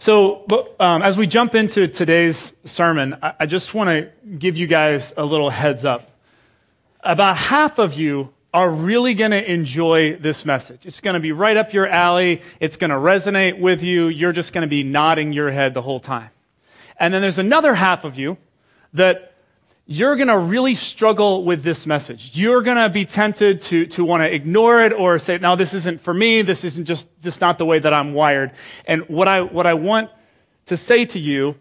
So, um, as we jump into today's sermon, I, I just want to give you guys a little heads up. About half of you are really going to enjoy this message. It's going to be right up your alley. It's going to resonate with you. You're just going to be nodding your head the whole time. And then there's another half of you that you're going to really struggle with this message. You're going to be tempted to, to want to ignore it or say, no, this isn't for me. This isn't just, just not the way that I'm wired. And what I, what I want to say to you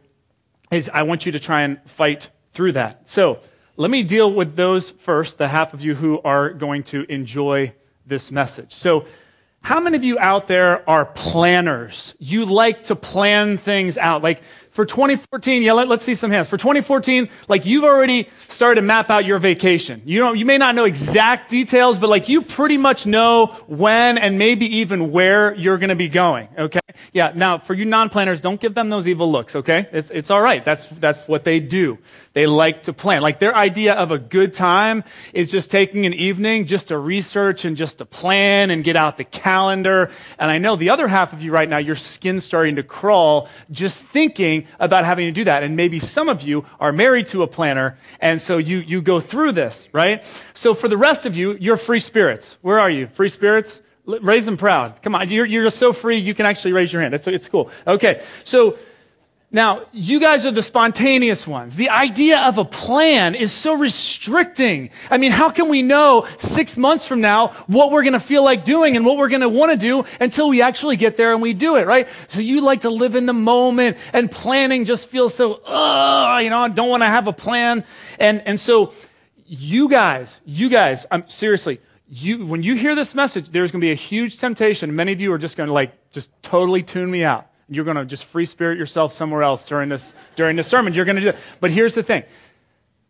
is I want you to try and fight through that. So let me deal with those first, the half of you who are going to enjoy this message. So how many of you out there are planners? You like to plan things out. Like for 2014, yeah, let, us see some hands. For 2014, like you've already started to map out your vacation. You don't, you may not know exact details, but like you pretty much know when and maybe even where you're going to be going. Okay. Yeah. Now for you non-planners, don't give them those evil looks. Okay. It's, it's all right. That's, that's what they do. They like to plan. Like their idea of a good time is just taking an evening just to research and just to plan and get out the calendar. And I know the other half of you right now, your skin's starting to crawl just thinking about having to do that. And maybe some of you are married to a planner, and so you, you go through this, right? So for the rest of you, you're free spirits. Where are you? Free spirits? Raise them proud. Come on, you're, you're just so free, you can actually raise your hand. It's, it's cool. Okay, so now, you guys are the spontaneous ones. The idea of a plan is so restricting. I mean, how can we know six months from now what we're going to feel like doing and what we're going to want to do until we actually get there and we do it, right? So you like to live in the moment and planning just feels so, uh, you know, I don't want to have a plan. And, and so you guys, you guys, I'm seriously, you, when you hear this message, there's going to be a huge temptation. Many of you are just going to like, just totally tune me out you're going to just free spirit yourself somewhere else during this, during this sermon. You're going to do it. But here's the thing.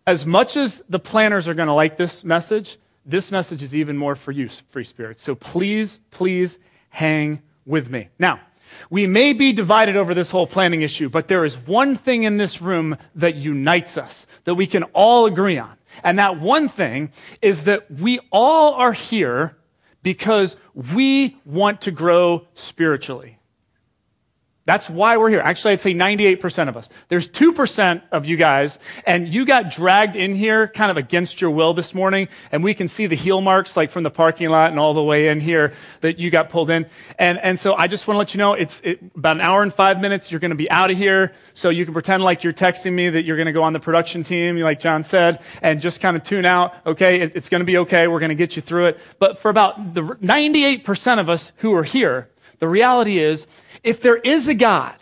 As much as the planners are going to like this message, this message is even more for you, free spirits. So please, please hang with me. Now, we may be divided over this whole planning issue, but there is one thing in this room that unites us, that we can all agree on. And that one thing is that we all are here because we want to grow spiritually. That's why we're here. Actually, I'd say 98% of us. There's 2% of you guys, and you got dragged in here kind of against your will this morning, and we can see the heel marks like from the parking lot and all the way in here that you got pulled in. And, and so I just want to let you know it's it, about an hour and five minutes. You're going to be out of here, so you can pretend like you're texting me that you're going to go on the production team, like John said, and just kind of tune out. Okay, it, it's going to be okay. We're going to get you through it. But for about the 98% of us who are here, the reality is if there is a God,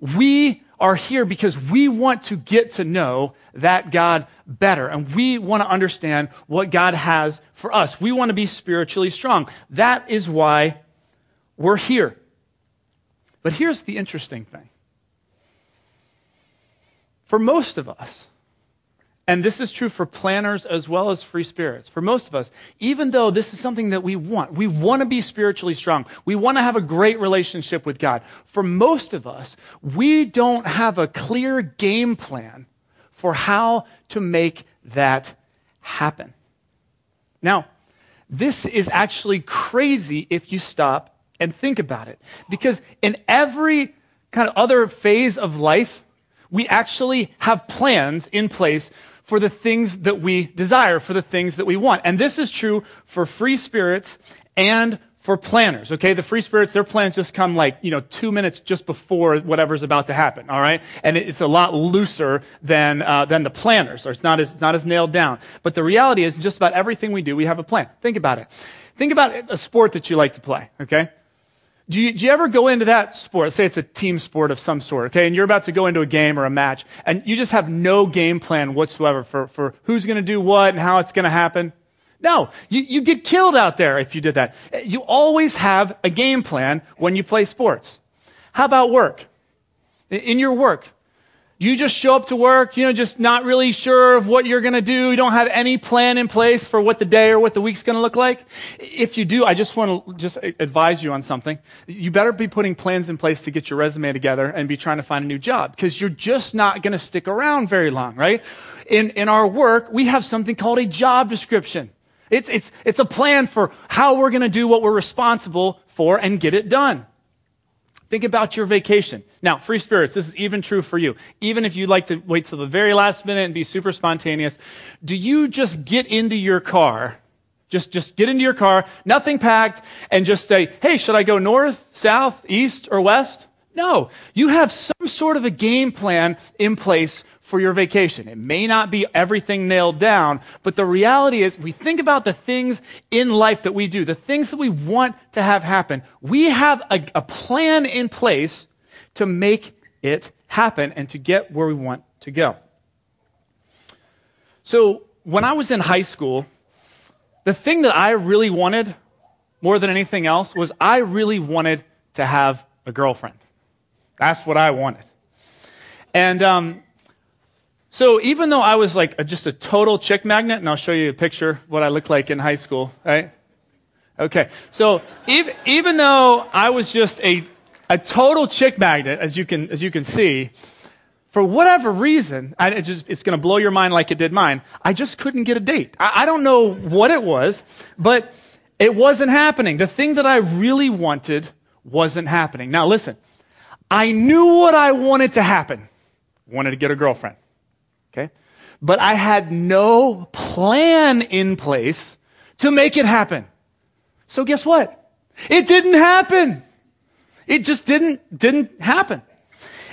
we are here because we want to get to know that God better. And we want to understand what God has for us. We want to be spiritually strong. That is why we're here. But here's the interesting thing. For most of us, and this is true for planners as well as free spirits. For most of us, even though this is something that we want, we want to be spiritually strong. We want to have a great relationship with God. For most of us, we don't have a clear game plan for how to make that happen. Now, this is actually crazy if you stop and think about it. Because in every kind of other phase of life, we actually have plans in place for the things that we desire, for the things that we want. And this is true for free spirits and for planners, okay? The free spirits, their plans just come like, you know, two minutes just before whatever's about to happen, all right? And it's a lot looser than, uh, than the planners, or it's not, as, it's not as nailed down. But the reality is, just about everything we do, we have a plan. Think about it. Think about a sport that you like to play, okay? Do you, do you, ever go into that sport? Say it's a team sport of some sort, okay? And you're about to go into a game or a match, and you just have no game plan whatsoever for, for who's going to do what and how it's going to happen. No, you, you get killed out there if you did that. You always have a game plan when you play sports. How about work? In your work, you just show up to work, you know, just not really sure of what you're going to do. You don't have any plan in place for what the day or what the week's going to look like. If you do, I just want to just advise you on something. You better be putting plans in place to get your resume together and be trying to find a new job because you're just not going to stick around very long, right? In, in our work, we have something called a job description. It's, it's, it's a plan for how we're going to do what we're responsible for and get it done. Think about your vacation. Now, free spirits, this is even true for you. Even if you'd like to wait till the very last minute and be super spontaneous, do you just get into your car? Just, just get into your car, nothing packed, and just say, hey, should I go north, south, east, or west? No. You have some sort of a game plan in place for your vacation. It may not be everything nailed down, but the reality is we think about the things in life that we do, the things that we want to have happen. We have a, a plan in place to make it happen and to get where we want to go. So when I was in high school, the thing that I really wanted more than anything else was I really wanted to have a girlfriend. That's what I wanted. And um, so even though I was like a, just a total chick magnet, and I'll show you a picture of what I looked like in high school, right? Okay, so even, even though I was just a, a total chick magnet, as you can, as you can see, for whatever reason, I, it just, it's going to blow your mind like it did mine, I just couldn't get a date. I, I don't know what it was, but it wasn't happening. The thing that I really wanted wasn't happening. Now listen, I knew what I wanted to happen. Wanted to get a girlfriend. Okay? But I had no plan in place to make it happen. So guess what? It didn't happen. It just didn't, didn't happen.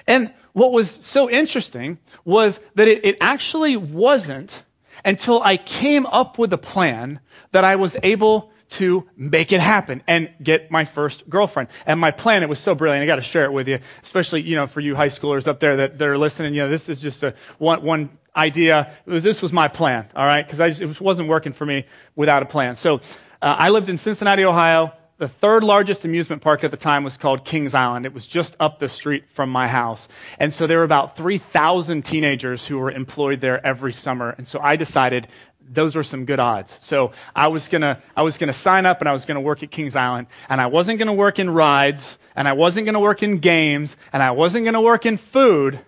And what was so interesting was that it, it actually wasn't until I came up with a plan that I was able to make it happen and get my first girlfriend. And my plan, it was so brilliant. I got to share it with you, especially, you know, for you high schoolers up there that, that are listening. You know, this is just a one, one idea. Was, this was my plan, all right? Because it wasn't working for me without a plan. So uh, I lived in Cincinnati, Ohio. The third largest amusement park at the time was called Kings Island. It was just up the street from my house. And so there were about 3,000 teenagers who were employed there every summer. And so I decided those were some good odds. So I was gonna, I was gonna sign up and I was gonna work at Kings Island. And I wasn't gonna work in rides, and I wasn't gonna work in games, and I wasn't gonna work in food.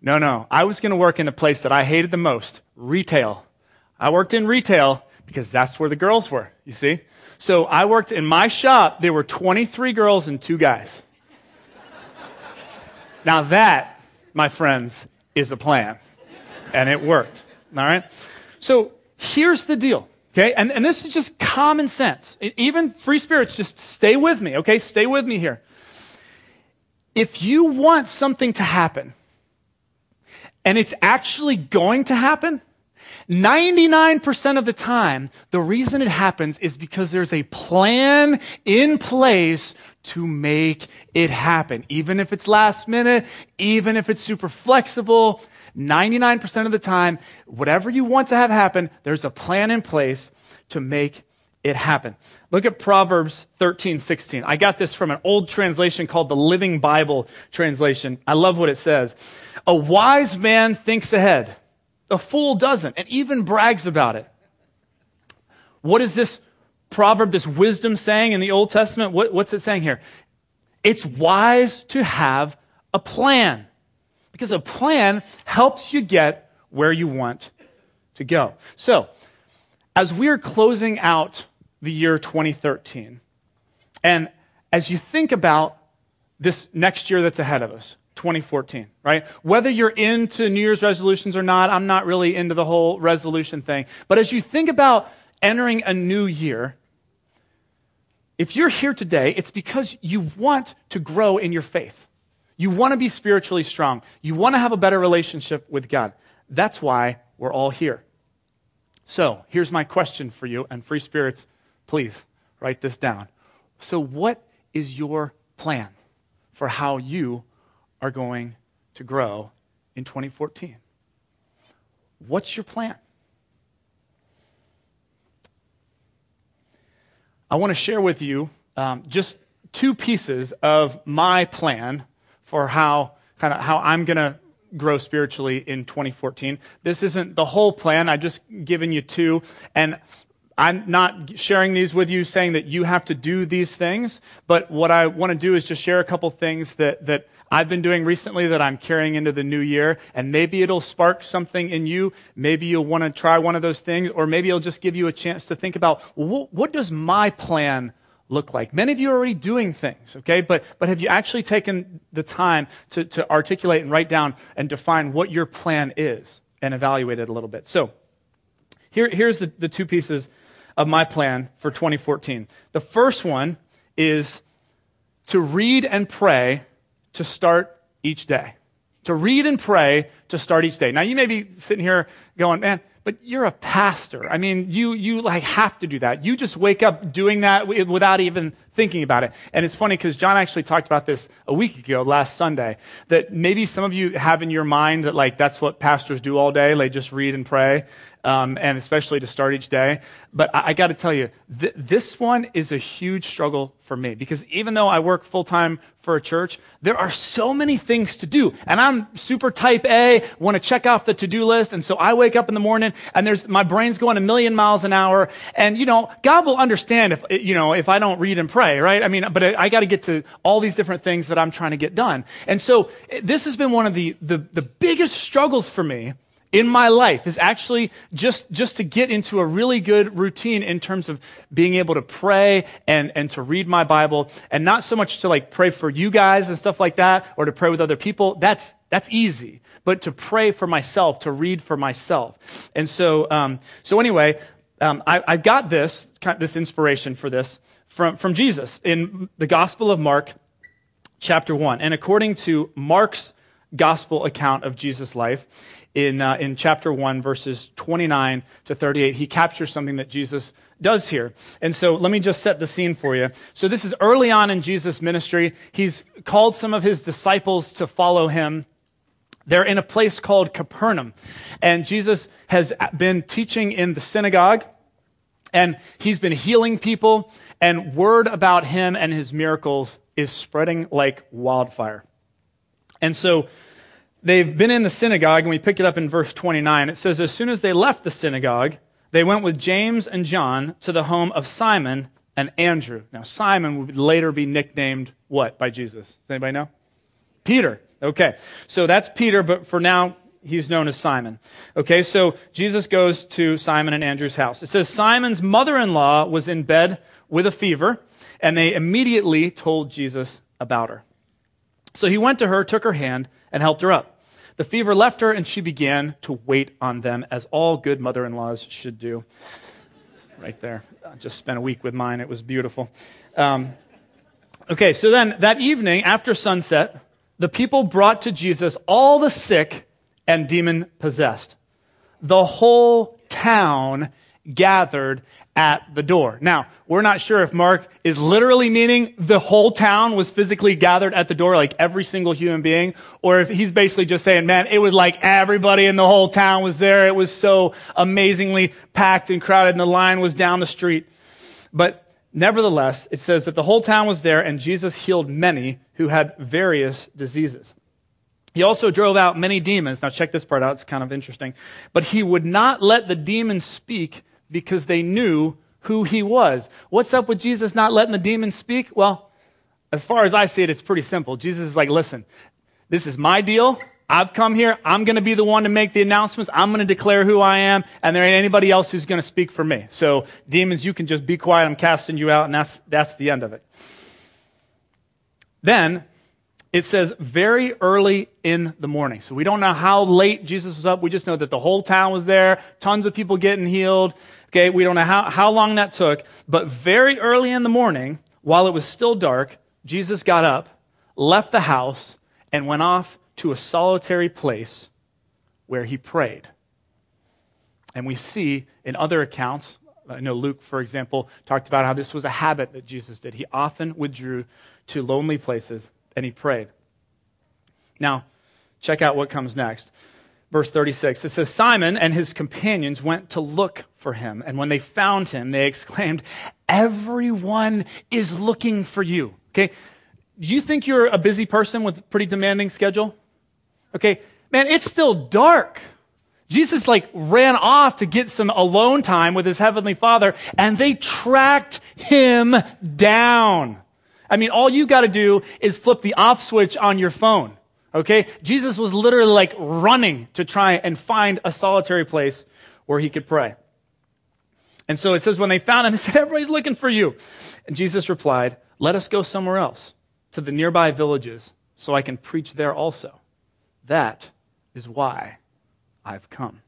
No, no. I was gonna work in a place that I hated the most, retail. I worked in retail because that's where the girls were, you see? So I worked in my shop, there were 23 girls and two guys. now that, my friends, is a plan. And it worked. All right? So Here's the deal. Okay, and, and this is just common sense. Even free spirits, just stay with me, okay? Stay with me here. If you want something to happen, and it's actually going to happen, 99% of the time, the reason it happens is because there's a plan in place to make it happen. Even if it's last minute, even if it's super flexible, 99% of the time, whatever you want to have happen, there's a plan in place to make it happen. Look at Proverbs 13, 16. I got this from an old translation called the Living Bible translation. I love what it says. A wise man thinks ahead. A fool doesn't and even brags about it. What is this proverb, this wisdom saying in the Old Testament? What, what's it saying here? It's wise to have a plan. Because a plan helps you get where you want to go. So, as we're closing out the year 2013, and as you think about this next year that's ahead of us, 2014, right? Whether you're into New Year's resolutions or not, I'm not really into the whole resolution thing. But as you think about entering a new year, if you're here today, it's because you want to grow in your faith. You want to be spiritually strong. You want to have a better relationship with God. That's why we're all here. So, here's my question for you, and free spirits, please write this down. So, what is your plan for how you are going to grow in 2014? What's your plan? I want to share with you um, just two pieces of my plan for how kind of how I'm going to grow spiritually in 2014. This isn't the whole plan. I've just given you two. And I'm not sharing these with you saying that you have to do these things, but what I want to do is just share a couple things that, that I've been doing recently that I'm carrying into the new year, and maybe it'll spark something in you. Maybe you'll want to try one of those things, or maybe it'll just give you a chance to think about what, what does my plan look like? Many of you are already doing things, okay? But, but have you actually taken the time to, to articulate and write down and define what your plan is and evaluate it a little bit? So, here, here's the, the two pieces of my plan for 2014. The first one is to read and pray to start each day. To read and pray to start each day. Now, you may be sitting here going, man, but you're a pastor. I mean, you, you like have to do that. You just wake up doing that without even thinking about it. And it's funny because John actually talked about this a week ago, last Sunday, that maybe some of you have in your mind that like that's what pastors do all day. They just read and pray um, and especially to start each day. But I, I got to tell you, th- this one is a huge struggle for me because even though I work full time for a church, there are so many things to do. And I'm super type A, want to check off the to do list. And so I wake up in the morning and there's, my brain's going a million miles an hour. And, you know, God will understand if, you know, if I don't read and pray, right? I mean, but I, I got to get to all these different things that I'm trying to get done. And so this has been one of the, the, the biggest struggles for me in my life is actually just, just to get into a really good routine in terms of being able to pray and, and to read my Bible and not so much to like pray for you guys and stuff like that or to pray with other people. That's, that's easy. But to pray for myself, to read for myself. And so, um, so anyway, um, I, I got this, this inspiration for this from, from Jesus in the Gospel of Mark, chapter 1. And according to Mark's gospel account of Jesus' life, in, uh, in chapter 1, verses 29 to 38, he captures something that Jesus does here. And so let me just set the scene for you. So this is early on in Jesus' ministry. He's called some of his disciples to follow him. They're in a place called Capernaum. And Jesus has been teaching in the synagogue, and he's been healing people, and word about him and his miracles is spreading like wildfire. And so they've been in the synagogue, and we pick it up in verse 29. It says, As soon as they left the synagogue, they went with James and John to the home of Simon and Andrew. Now, Simon would later be nicknamed what by Jesus? Does anybody know? Peter. Okay, so that's Peter, but for now, he's known as Simon. Okay, so Jesus goes to Simon and Andrew's house. It says Simon's mother in law was in bed with a fever, and they immediately told Jesus about her. So he went to her, took her hand, and helped her up. The fever left her, and she began to wait on them, as all good mother in laws should do. Right there. I just spent a week with mine. It was beautiful. Um, okay, so then that evening, after sunset, the people brought to Jesus all the sick and demon possessed. The whole town gathered at the door. Now, we're not sure if Mark is literally meaning the whole town was physically gathered at the door, like every single human being, or if he's basically just saying, man, it was like everybody in the whole town was there. It was so amazingly packed and crowded, and the line was down the street. But nevertheless, it says that the whole town was there, and Jesus healed many who had various diseases. He also drove out many demons. Now, check this part out, it's kind of interesting. But he would not let the demons speak because they knew who he was. What's up with Jesus not letting the demons speak? Well, as far as I see it, it's pretty simple. Jesus is like, listen, this is my deal. I've come here. I'm going to be the one to make the announcements. I'm going to declare who I am, and there ain't anybody else who's going to speak for me. So, demons, you can just be quiet. I'm casting you out, and that's, that's the end of it. Then, it says very early in the morning. So we don't know how late Jesus was up. We just know that the whole town was there, tons of people getting healed. Okay, we don't know how, how long that took, but very early in the morning, while it was still dark, Jesus got up, left the house, and went off to a solitary place where he prayed. And we see in other accounts, I know Luke, for example, talked about how this was a habit that Jesus did. He often withdrew to lonely places and he prayed. Now, check out what comes next verse 36. It says, Simon and his companions went to look for him. And when they found him, they exclaimed, Everyone is looking for you. Okay? Do you think you're a busy person with a pretty demanding schedule? Okay, man, it's still dark. Jesus like ran off to get some alone time with his heavenly father and they tracked him down. I mean, all you got to do is flip the off switch on your phone. Okay? Jesus was literally like running to try and find a solitary place where he could pray. And so it says, when they found him, they said, Everybody's looking for you. And Jesus replied, Let us go somewhere else, to the nearby villages, so I can preach there also. That is why I've come.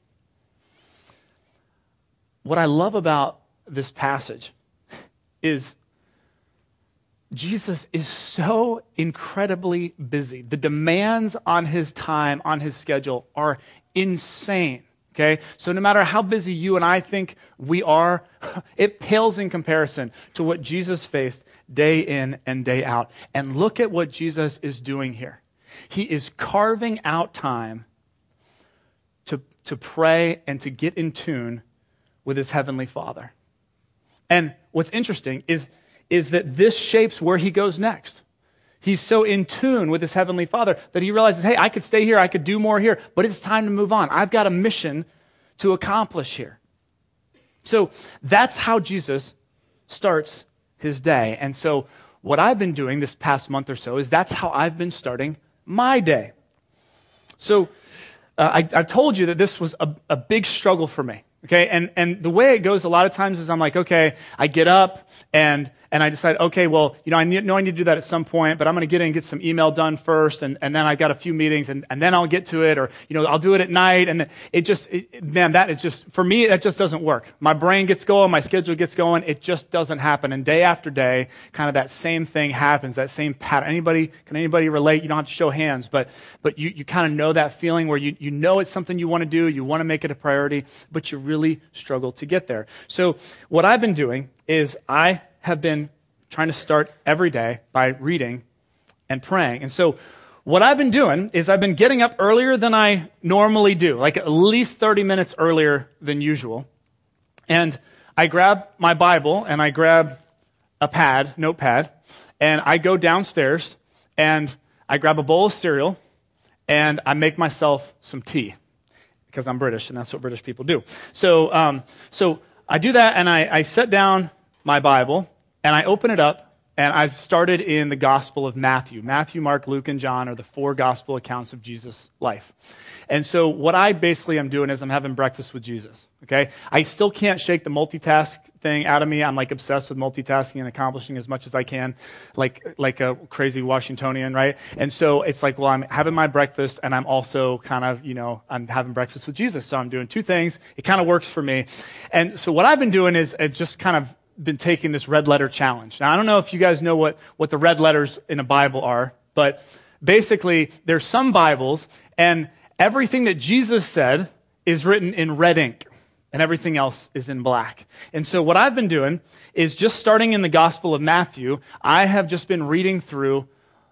What I love about this passage is Jesus is so incredibly busy. The demands on his time, on his schedule, are insane. Okay? So, no matter how busy you and I think we are, it pales in comparison to what Jesus faced day in and day out. And look at what Jesus is doing here. He is carving out time to, to pray and to get in tune with his heavenly Father. And what's interesting is, is that this shapes where he goes next. He's so in tune with his heavenly Father that he realizes, hey, I could stay here, I could do more here, but it's time to move on. I've got a mission to accomplish here. So that's how Jesus starts his day. And so, what I've been doing this past month or so is that's how I've been starting my day. So, uh, I, have told you that this was a, a big struggle for me. Okay, and, and the way it goes a lot of times is I'm like, okay, I get up and, and I decide, okay, well, you know, I know I need to do that at some point, but I'm going to get in and get some email done first, and, and then I've got a few meetings, and, and then I'll get to it, or, you know, I'll do it at night, and it just, it, man, that is just, for me, that just doesn't work. My brain gets going, my schedule gets going, it just doesn't happen, and day after day, kind of that same thing happens, that same pattern. Anybody, can anybody relate? You don't have to show hands, but, but you, you kind of know that feeling where you, you know it's something you want to do, you want to make it a priority, but you really struggle to get there. So, what I've been doing is I have been trying to start every day by reading and praying. And so, what I've been doing is I've been getting up earlier than I normally do, like at least 30 minutes earlier than usual. And I grab my Bible and I grab a pad, notepad, and I go downstairs and I grab a bowl of cereal and I make myself some tea because I'm British, and that's what British people do. So, um, so I do that, and I, I set down my Bible, and I open it up, and I've started in the Gospel of Matthew. Matthew, Mark, Luke, and John are the four Gospel accounts of Jesus' life. And so, what I basically am doing is I'm having breakfast with Jesus. Okay? I still can't shake the multitask thing out of me. I'm like obsessed with multitasking and accomplishing as much as I can, like, like a crazy Washingtonian, right? And so it's like, well, I'm having my breakfast and I'm also kind of, you know, I'm having breakfast with Jesus. So I'm doing two things. It kind of works for me. And so what I've been doing is it just kind of been taking this red letter challenge. Now, I don't know if you guys know what, what the red letters in a Bible are, but basically, there's some Bibles and everything that Jesus said is written in red ink and everything else is in black. And so, what I've been doing is just starting in the Gospel of Matthew, I have just been reading through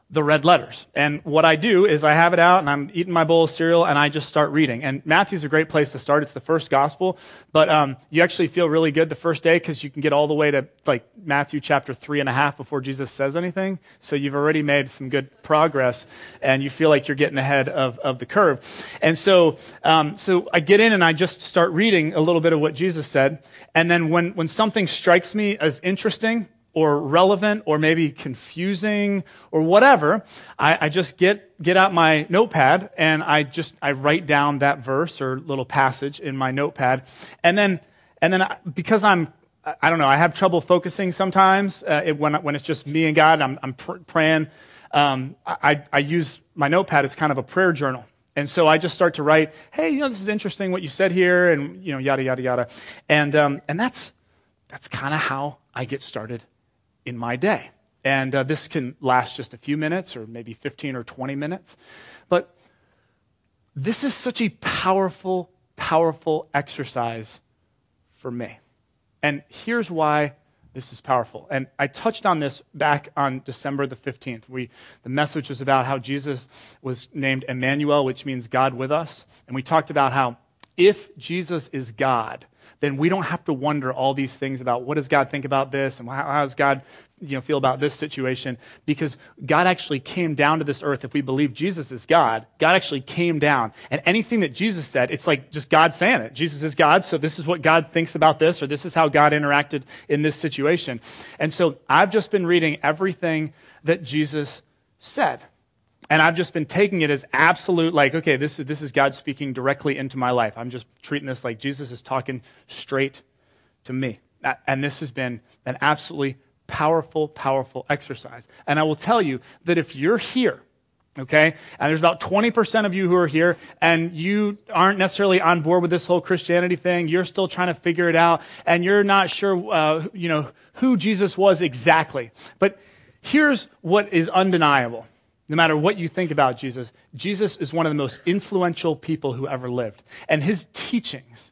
the red letters. And what I do is I have it out and I'm eating my bowl of cereal and I just start reading. And Matthew's a great place to start. It's the first gospel, but um, you actually feel really good the first day because you can get all the way to like Matthew chapter three and a half before Jesus says anything. So you've already made some good progress and you feel like you're getting ahead of, of the curve. And so, um, so I get in and I just start reading a little bit of what Jesus said. And then when, when something strikes me as interesting, or relevant or maybe confusing or whatever, I, I, just get, get out my notepad and I just I write down that verse or little passage in my notepad. And then, and then I, because I'm, I don't know, I have trouble focusing sometimes uh, it, when, when it's just me and God, I'm, I'm pr- praying. Um, I, I use my notepad as kind of a prayer journal. And so I just start to write, hey, you know, this is interesting what you said here, and, you know, yada, yada, yada. And, um, and that's, that's kind of how I get started in my day. And uh, this can last just a few minutes or maybe 15 or 20 minutes. But this is such a powerful, powerful exercise for me. And here's why this is powerful. And I touched on this back on December the 15th. We, the message was about how Jesus was named Emmanuel, which means God with us. And we talked about how if Jesus is God, then we don't have to wonder all these things about what does God think about this and how, does God you know, feel about this situation because God actually came down to this earth. If we believe Jesus is God, God actually came down. And anything that Jesus said, it's like just God saying it. Jesus is God, so this is what God thinks about this, or this is how God interacted in this situation. And so I've just been reading everything that Jesus said. And I've just been taking it as absolute, like, okay, this is, this is God speaking directly into my life. I'm just treating this like Jesus is talking straight to me. And this has been an absolutely powerful, powerful exercise. And I will tell you that if you're here, okay, and there's about 20% of you who are here, and you aren't necessarily on board with this whole Christianity thing, you're still trying to figure it out, and you're not sure, uh, you know, who Jesus was exactly. But here's what is undeniable. No matter what you think about Jesus, Jesus is one of the most influential people who ever lived. And his teachings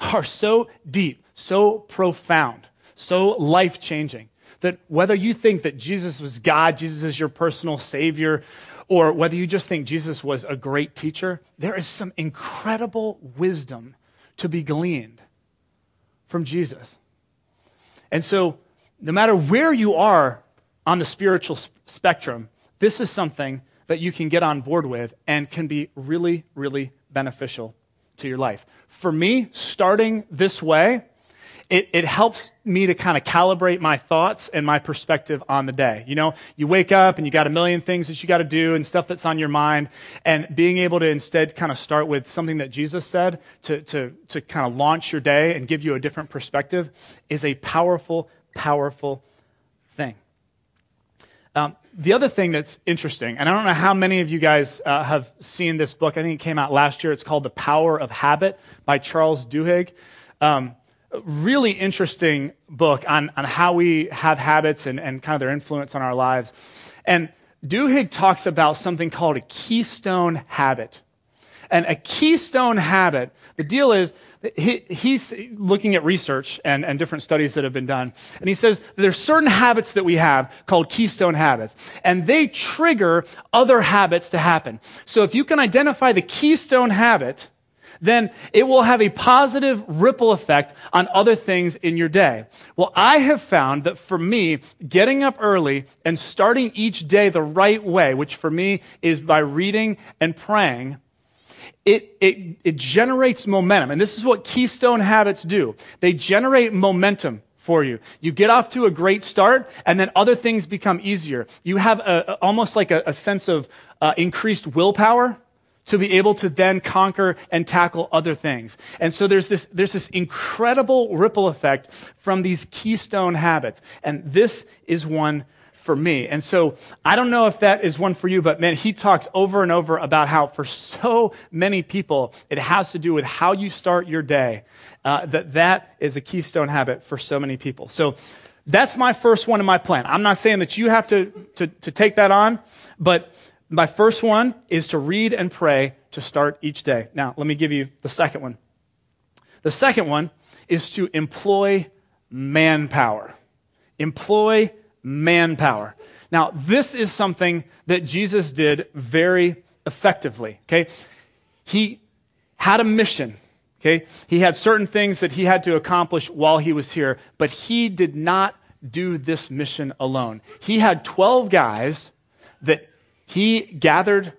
are so deep, so profound, so life changing that whether you think that Jesus was God, Jesus is your personal Savior, or whether you just think Jesus was a great teacher, there is some incredible wisdom to be gleaned from Jesus. And so, no matter where you are on the spiritual spectrum, this is something that you can get on board with and can be really, really beneficial to your life. For me, starting this way, it, it helps me to kind of calibrate my thoughts and my perspective on the day. You know, you wake up and you got a million things that you got to do and stuff that's on your mind, and being able to instead kind of start with something that Jesus said to, to, to kind of launch your day and give you a different perspective is a powerful, powerful thing. Um, the other thing that's interesting, and I don't know how many of you guys uh, have seen this book. I think it came out last year. It's called The Power of Habit by Charles Duhigg. Um, really interesting book on, on how we have habits and, and kind of their influence on our lives. And Duhigg talks about something called a keystone habit. And a keystone habit, the deal is he, he's looking at research and, and different studies that have been done. And he says there's certain habits that we have called keystone habits, and they trigger other habits to happen. So if you can identify the keystone habit, then it will have a positive ripple effect on other things in your day. Well, I have found that for me, getting up early and starting each day the right way, which for me is by reading and praying, it, it, it generates momentum. And this is what keystone habits do they generate momentum for you. You get off to a great start, and then other things become easier. You have a, almost like a, a sense of uh, increased willpower to be able to then conquer and tackle other things. And so there's this, there's this incredible ripple effect from these keystone habits. And this is one for me. And so I don't know if that is one for you, but man, he talks over and over about how for so many people, it has to do with how you start your day. Uh, that that is a keystone habit for so many people. So that's my first one in my plan. I'm not saying that you have to, to, to take that on, but my first one is to read and pray to start each day. Now, let me give you the second one. The second one is to employ manpower. Employ manpower. Now, this is something that Jesus did very effectively, okay? He had a mission, okay? He had certain things that he had to accomplish while he was here, but he did not do this mission alone. He had 12 guys that he gathered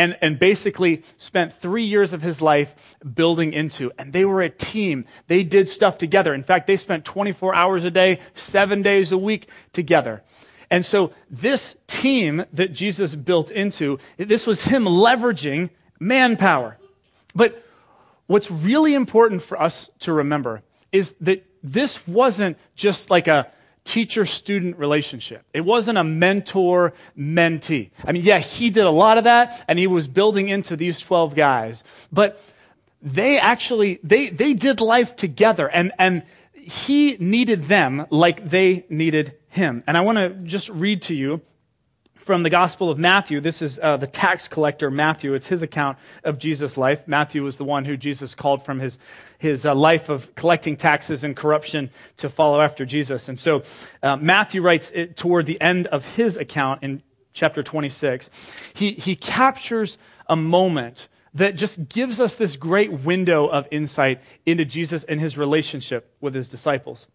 and, and basically spent three years of his life building into. And they were a team. They did stuff together. In fact, they spent 24 hours a day, seven days a week together. And so this team that Jesus built into, this was him leveraging manpower. But what's really important for us to remember is that this wasn't just like a teacher student relationship. It wasn't a mentor mentee. I mean, yeah, he did a lot of that and he was building into these 12 guys, but they actually they they did life together and and he needed them like they needed him. And I want to just read to you from the Gospel of Matthew. This is uh, the tax collector Matthew. It's his account of Jesus' life. Matthew was the one who Jesus called from his, his uh, life of collecting taxes and corruption to follow after Jesus. And so uh, Matthew writes it toward the end of his account in chapter 26. He, he captures a moment that just gives us this great window of insight into Jesus and his relationship with his disciples.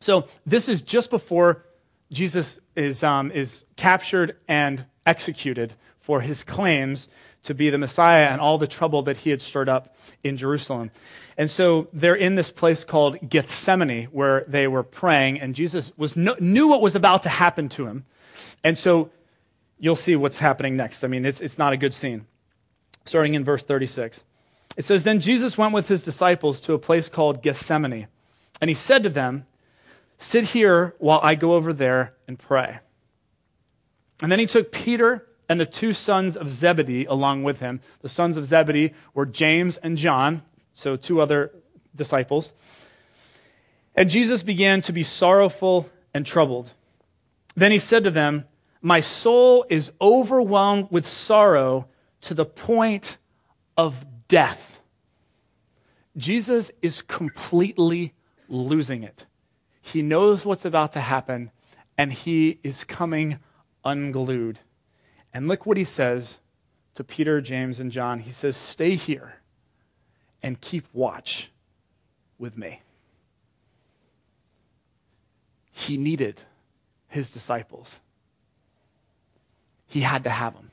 So this is just before Jesus is, um, is captured and executed for his claims to be the Messiah and all the trouble that he had stirred up in Jerusalem. And so they're in this place called Gethsemane where they were praying, and Jesus was knew what was about to happen to him. And so you'll see what's happening next. I mean, it's, it's not a good scene. Starting in verse 36. It says, Then Jesus went with his disciples to a place called Gethsemane And he said to them, Sit here while I go over there and pray. And then he took Peter and the two sons of Zebedee along with him. The sons of Zebedee were James and John, so two other disciples. And Jesus began to be sorrowful and troubled. Then he said to them, My soul is overwhelmed with sorrow to the point of death. Jesus is completely losing it. He knows what's about to happen, and he is coming unglued. And look what he says to Peter, James, and John. He says, Stay here and keep watch with me. He needed his disciples, he had to have them.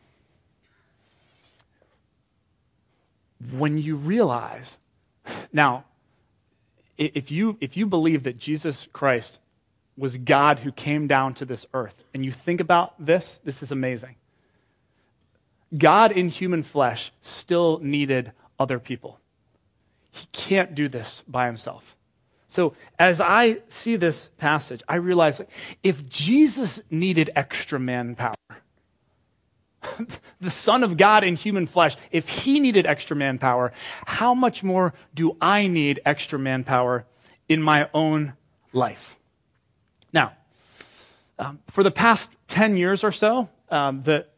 When you realize, now, if you, if you believe that Jesus Christ was God who came down to this earth, and you think about this, this is amazing. God in human flesh still needed other people. He can't do this by himself. So, as I see this passage, I realize if Jesus needed extra manpower, the Son of God in human flesh, if he needed extra manpower, how much more do I need extra manpower in my own life? Now, um, for the past 10 years or so, um, that,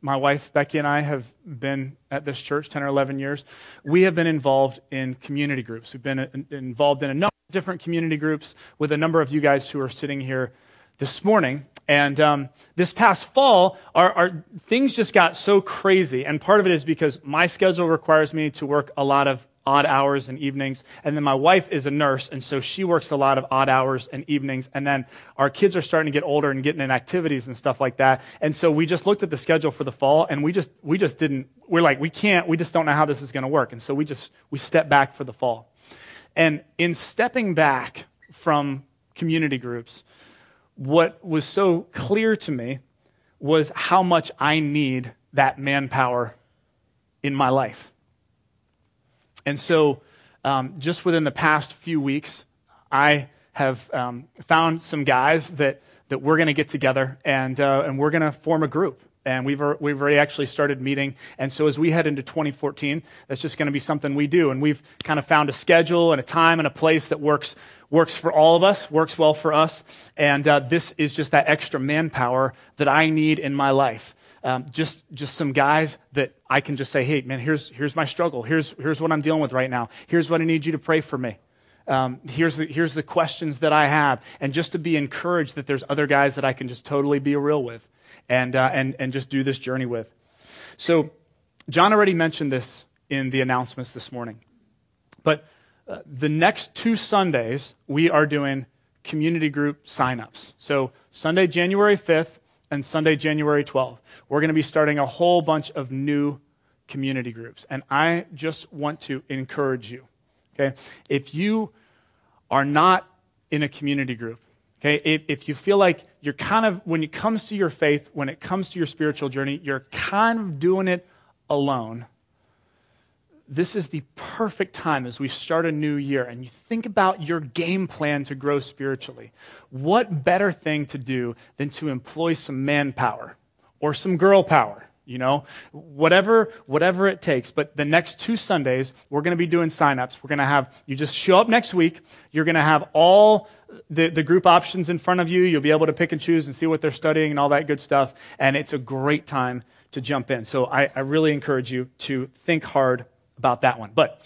my wife Becky and I have been at this church 10 or 11 years. We have been involved in community groups. We've been uh, involved in a number of different community groups with a number of you guys who are sitting here this morning. And um, this past fall, our, our, things just got so crazy. And part of it is because my schedule requires me to work a lot of odd hours and evenings. And then my wife is a nurse, and so she works a lot of odd hours and evenings. And then our kids are starting to get older and getting in activities and stuff like that. And so we just looked at the schedule for the fall, and we just we just didn't. We're like, we can't. We just don't know how this is going to work. And so we just we stepped back for the fall. And in stepping back from community groups, what was so clear to me was how much I need that manpower in my life. And so, um, just within the past few weeks, I have um, found some guys that, that we're going to get together and, uh, and we're going to form a group. And we've, we've already actually started meeting. And so, as we head into 2014, that's just going to be something we do. And we've kind of found a schedule and a time and a place that works, works for all of us, works well for us. And uh, this is just that extra manpower that I need in my life um, just, just some guys that I can just say, hey, man, here's, here's my struggle. Here's, here's what I'm dealing with right now. Here's what I need you to pray for me. Um, here's, the, here's the questions that I have. And just to be encouraged that there's other guys that I can just totally be real with and, uh, and, and just do this journey with. So, John already mentioned this in the announcements this morning. But uh, the next two Sundays, we are doing community group signups. So, Sunday, January 5th, and Sunday, January 12th. We're going to be starting a whole bunch of new community groups. And I just want to encourage you, okay? If you are not in a community group, okay, if, if you feel like you're kind of, when it comes to your faith, when it comes to your spiritual journey, you're kind of doing it alone, this is the perfect time as we start a new year and you think about your game plan to grow spiritually. What better thing to do than to employ some manpower or some girl power? You know, whatever, whatever it takes. But the next two Sundays, we're going to be doing signups. We're going to have, you just show up next week. You're going to have all the, the group options in front of you. You'll be able to pick and choose and see what they're studying and all that good stuff. And it's a great time to jump in. So I, I really encourage you to think hard about that one. But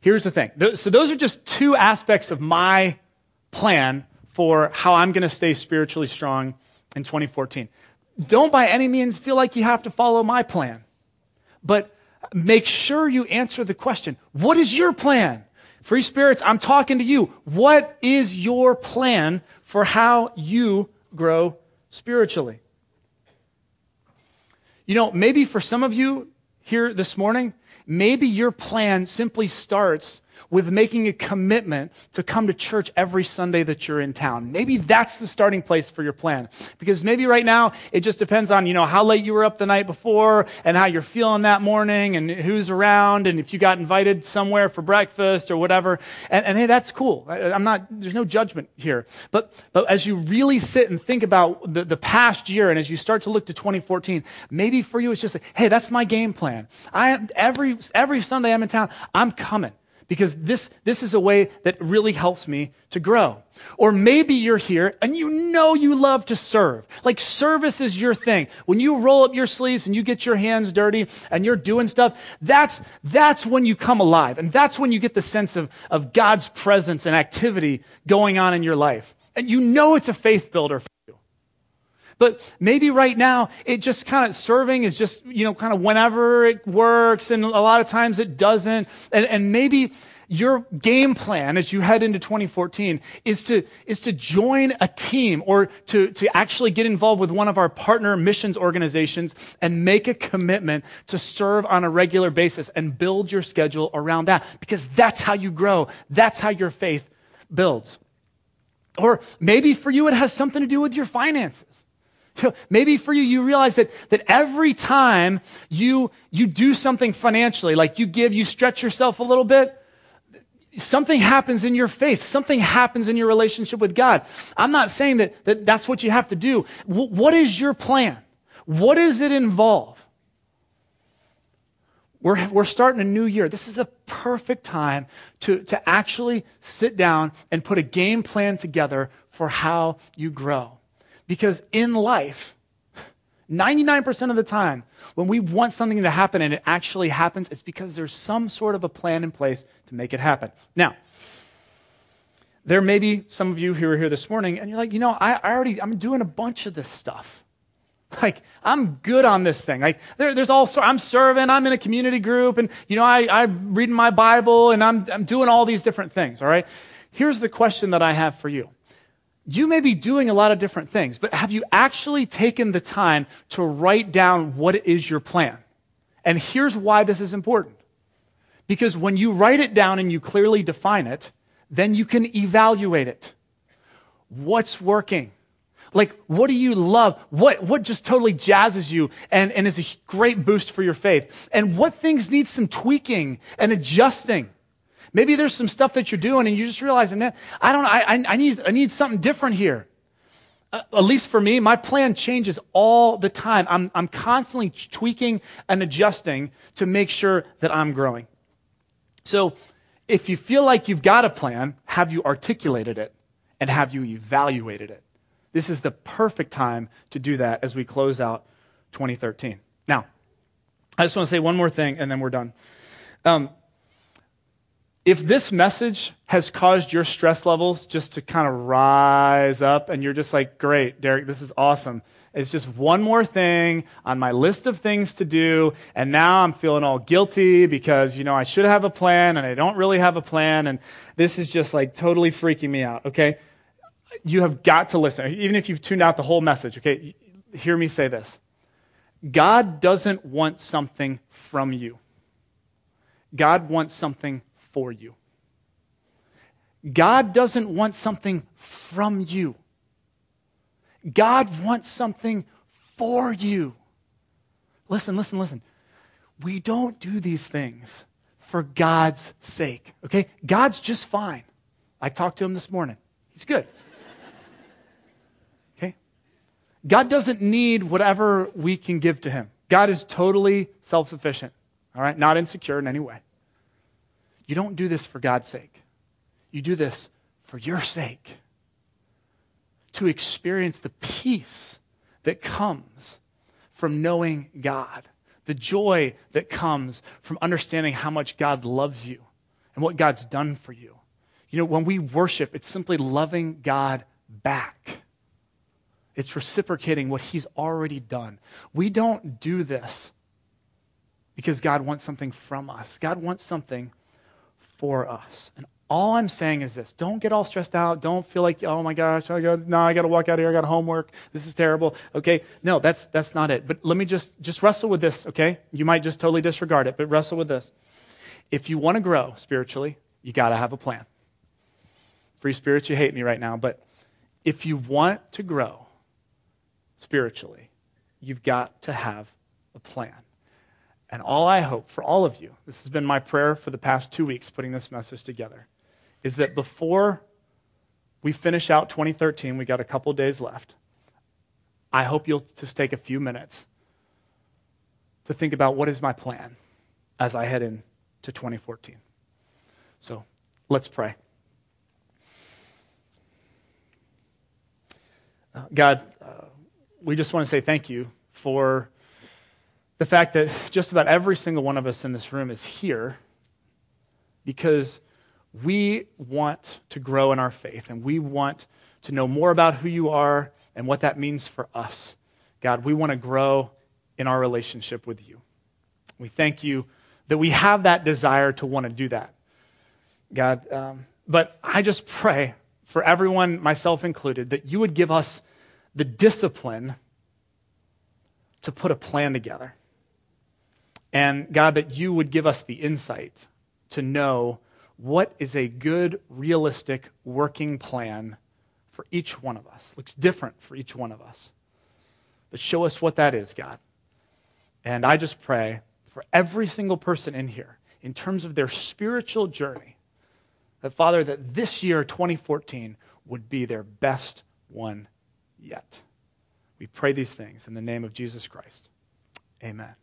here's the thing. So those are just two aspects of my plan for how I'm going to stay spiritually strong in 2014. Don't by any means feel like you have to follow my plan, but make sure you answer the question what is your plan? Free spirits, I'm talking to you. What is your plan for how you grow spiritually? You know, maybe for some of you here this morning, Maybe your plan simply starts with making a commitment to come to church every Sunday that you're in town. Maybe that's the starting place for your plan. Because maybe right now it just depends on, you know, how late you were up the night before and how you're feeling that morning and who's around and if you got invited somewhere for breakfast or whatever. And, and hey, that's cool. I, I'm not, there's no judgment here. But, but as you really sit and think about the, the past year and as you start to look to 2014, maybe for you it's just, like, hey, that's my game plan. I, every, every Sunday I'm in town, I'm coming because this, this is a way that really helps me to grow. Or maybe you're here and you know you love to serve. Like service is your thing. When you roll up your sleeves and you get your hands dirty and you're doing stuff, that's, that's when you come alive. And that's when you get the sense of, of God's presence and activity going on in your life. And you know it's a faith builder but maybe right now, it just kind of serving is just, you know, kind of whenever it works, and a lot of times it doesn't. And, and maybe your game plan as you head into 2014 is to, is to join a team or to, to actually get involved with one of our partner missions organizations and make a commitment to serve on a regular basis and build your schedule around that because that's how you grow. That's how your faith builds. Or maybe for you, it has something to do with your finances. Maybe for you, you realize that, that every time you, you do something financially, like you give, you stretch yourself a little bit, something happens in your faith. Something happens in your relationship with God. I'm not saying that, that that's what you have to do. W- what is your plan? What does it involve? We're, we're starting a new year. This is a perfect time to, to actually sit down and put a game plan together for how you grow. Because in life, 99% of the time, when we want something to happen and it actually happens, it's because there's some sort of a plan in place to make it happen. Now, there may be some of you who are here this morning and you're like, you know, I, I already, I'm doing a bunch of this stuff. Like, I'm good on this thing. Like, there, there's all I'm serving, I'm in a community group, and, you know, I, I'm reading my Bible, and I'm, I'm doing all these different things, all right? Here's the question that I have for you you may be doing a lot of different things, but have you actually taken the time to write down what is your plan? And here's why this is important. Because when you write it down and you clearly define it, then you can evaluate it. What's working? Like, what do you love? What, what just totally jazzes you and, and is a great boost for your faith? And what things need some tweaking and adjusting? Maybe there's some stuff that you're doing and you're just realizing, man, I don't, I, I, need, I need something different here. Uh, at least for me, my plan changes all the time. I'm, I'm constantly tweaking and adjusting to make sure that I'm growing. So if you feel like you've got a plan, have you articulated it and have you evaluated it? This is the perfect time to do that as we close out 2013. Now, I just want to say one more thing and then we're done. Um, if this message has caused your stress levels just to kind of rise up and you're just like, great, Derek, this is awesome. It's just one more thing on my list of things to do. And now I'm feeling all guilty because, you know, I should have a plan and I don't really have a plan. And this is just like totally freaking me out. Okay. You have got to listen. Even if you've tuned out the whole message. Okay. Hear me say this. God doesn't want something from you. God wants something for you. God doesn't want something from you. God wants something for you. Listen, listen, listen. We don't do these things for God's sake, okay? God's just fine. I talked to him this morning. He's good. Okay? God doesn't need whatever we can give to him. God is totally self sufficient, all right? Not insecure in any way. You don't do this for God's sake, you do this for your sake. To experience the peace that comes from knowing God, the joy that comes from understanding how much God loves you and what God's done for you. You know, when we worship, it's simply loving God back. It's reciprocating what He's already done. We don't do this because God wants something from us. God wants something for us. And all I'm saying is this don't get all stressed out. Don't feel like, oh my gosh, I got, no, I got to walk out here. I got homework. This is terrible. Okay. No, that's, that's not it. But let me just, just wrestle with this, okay? You might just totally disregard it, but wrestle with this. If you want to grow spiritually, you got to have a plan. Free spirits, you hate me right now, but if you want to grow spiritually, you've got to have a plan. And all I hope for all of you, this has been my prayer for the past two weeks putting this message together, is that before we finish out 2013, we got a couple days left. I hope you'll just take a few minutes to think about what is my plan as I head into 2014. So let's pray. Uh, God, uh, we just want to say thank you for the fact that just about every single one of us in this room is here because we want to grow in our faith and we want to know more about who you are and what that means for us. God, we want to grow in our relationship with you. We thank you that we have that desire to want to do that. God, um, but I just pray for everyone, myself included, that you would give us the discipline to put a plan together. And God, that you would give us the insight to know what is a good, realistic, working plan for each one of us. Looks different for each one of us. But show us what that is, God. And I just pray for every single person in here, in terms of their spiritual journey, that, Father, that this year, 2014, would be their best one yet. We pray these things in the name of Jesus Christ. Amen.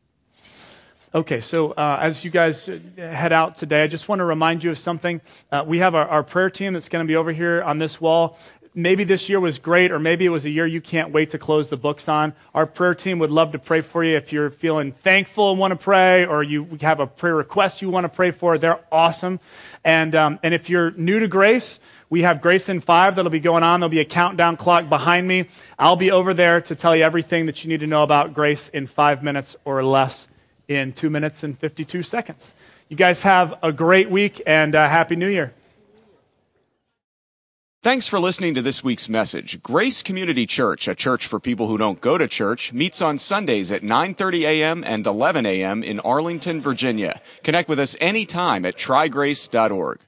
Okay, so uh, as you guys head out today, I just want to remind you of something. Uh, we have our, our prayer team that's going to be over here on this wall. Maybe this year was great, or maybe it was a year you can't wait to close the books on. Our prayer team would love to pray for you if you're feeling thankful and want to pray, or you have a prayer request you want to pray for. They're awesome. And, um, and if you're new to grace, we have Grace in Five that'll be going on. There'll be a countdown clock behind me. I'll be over there to tell you everything that you need to know about Grace in five minutes or less in two minutes and 52 seconds. You guys have a great week and uh, Happy New Year. Thanks for listening to this week's message. Grace Community Church, a church for people who don't go to church, meets on Sundays at 9:30 a.m. and 11 a.m. in Arlington, Virginia. Connect with us anytime at trygrace.org.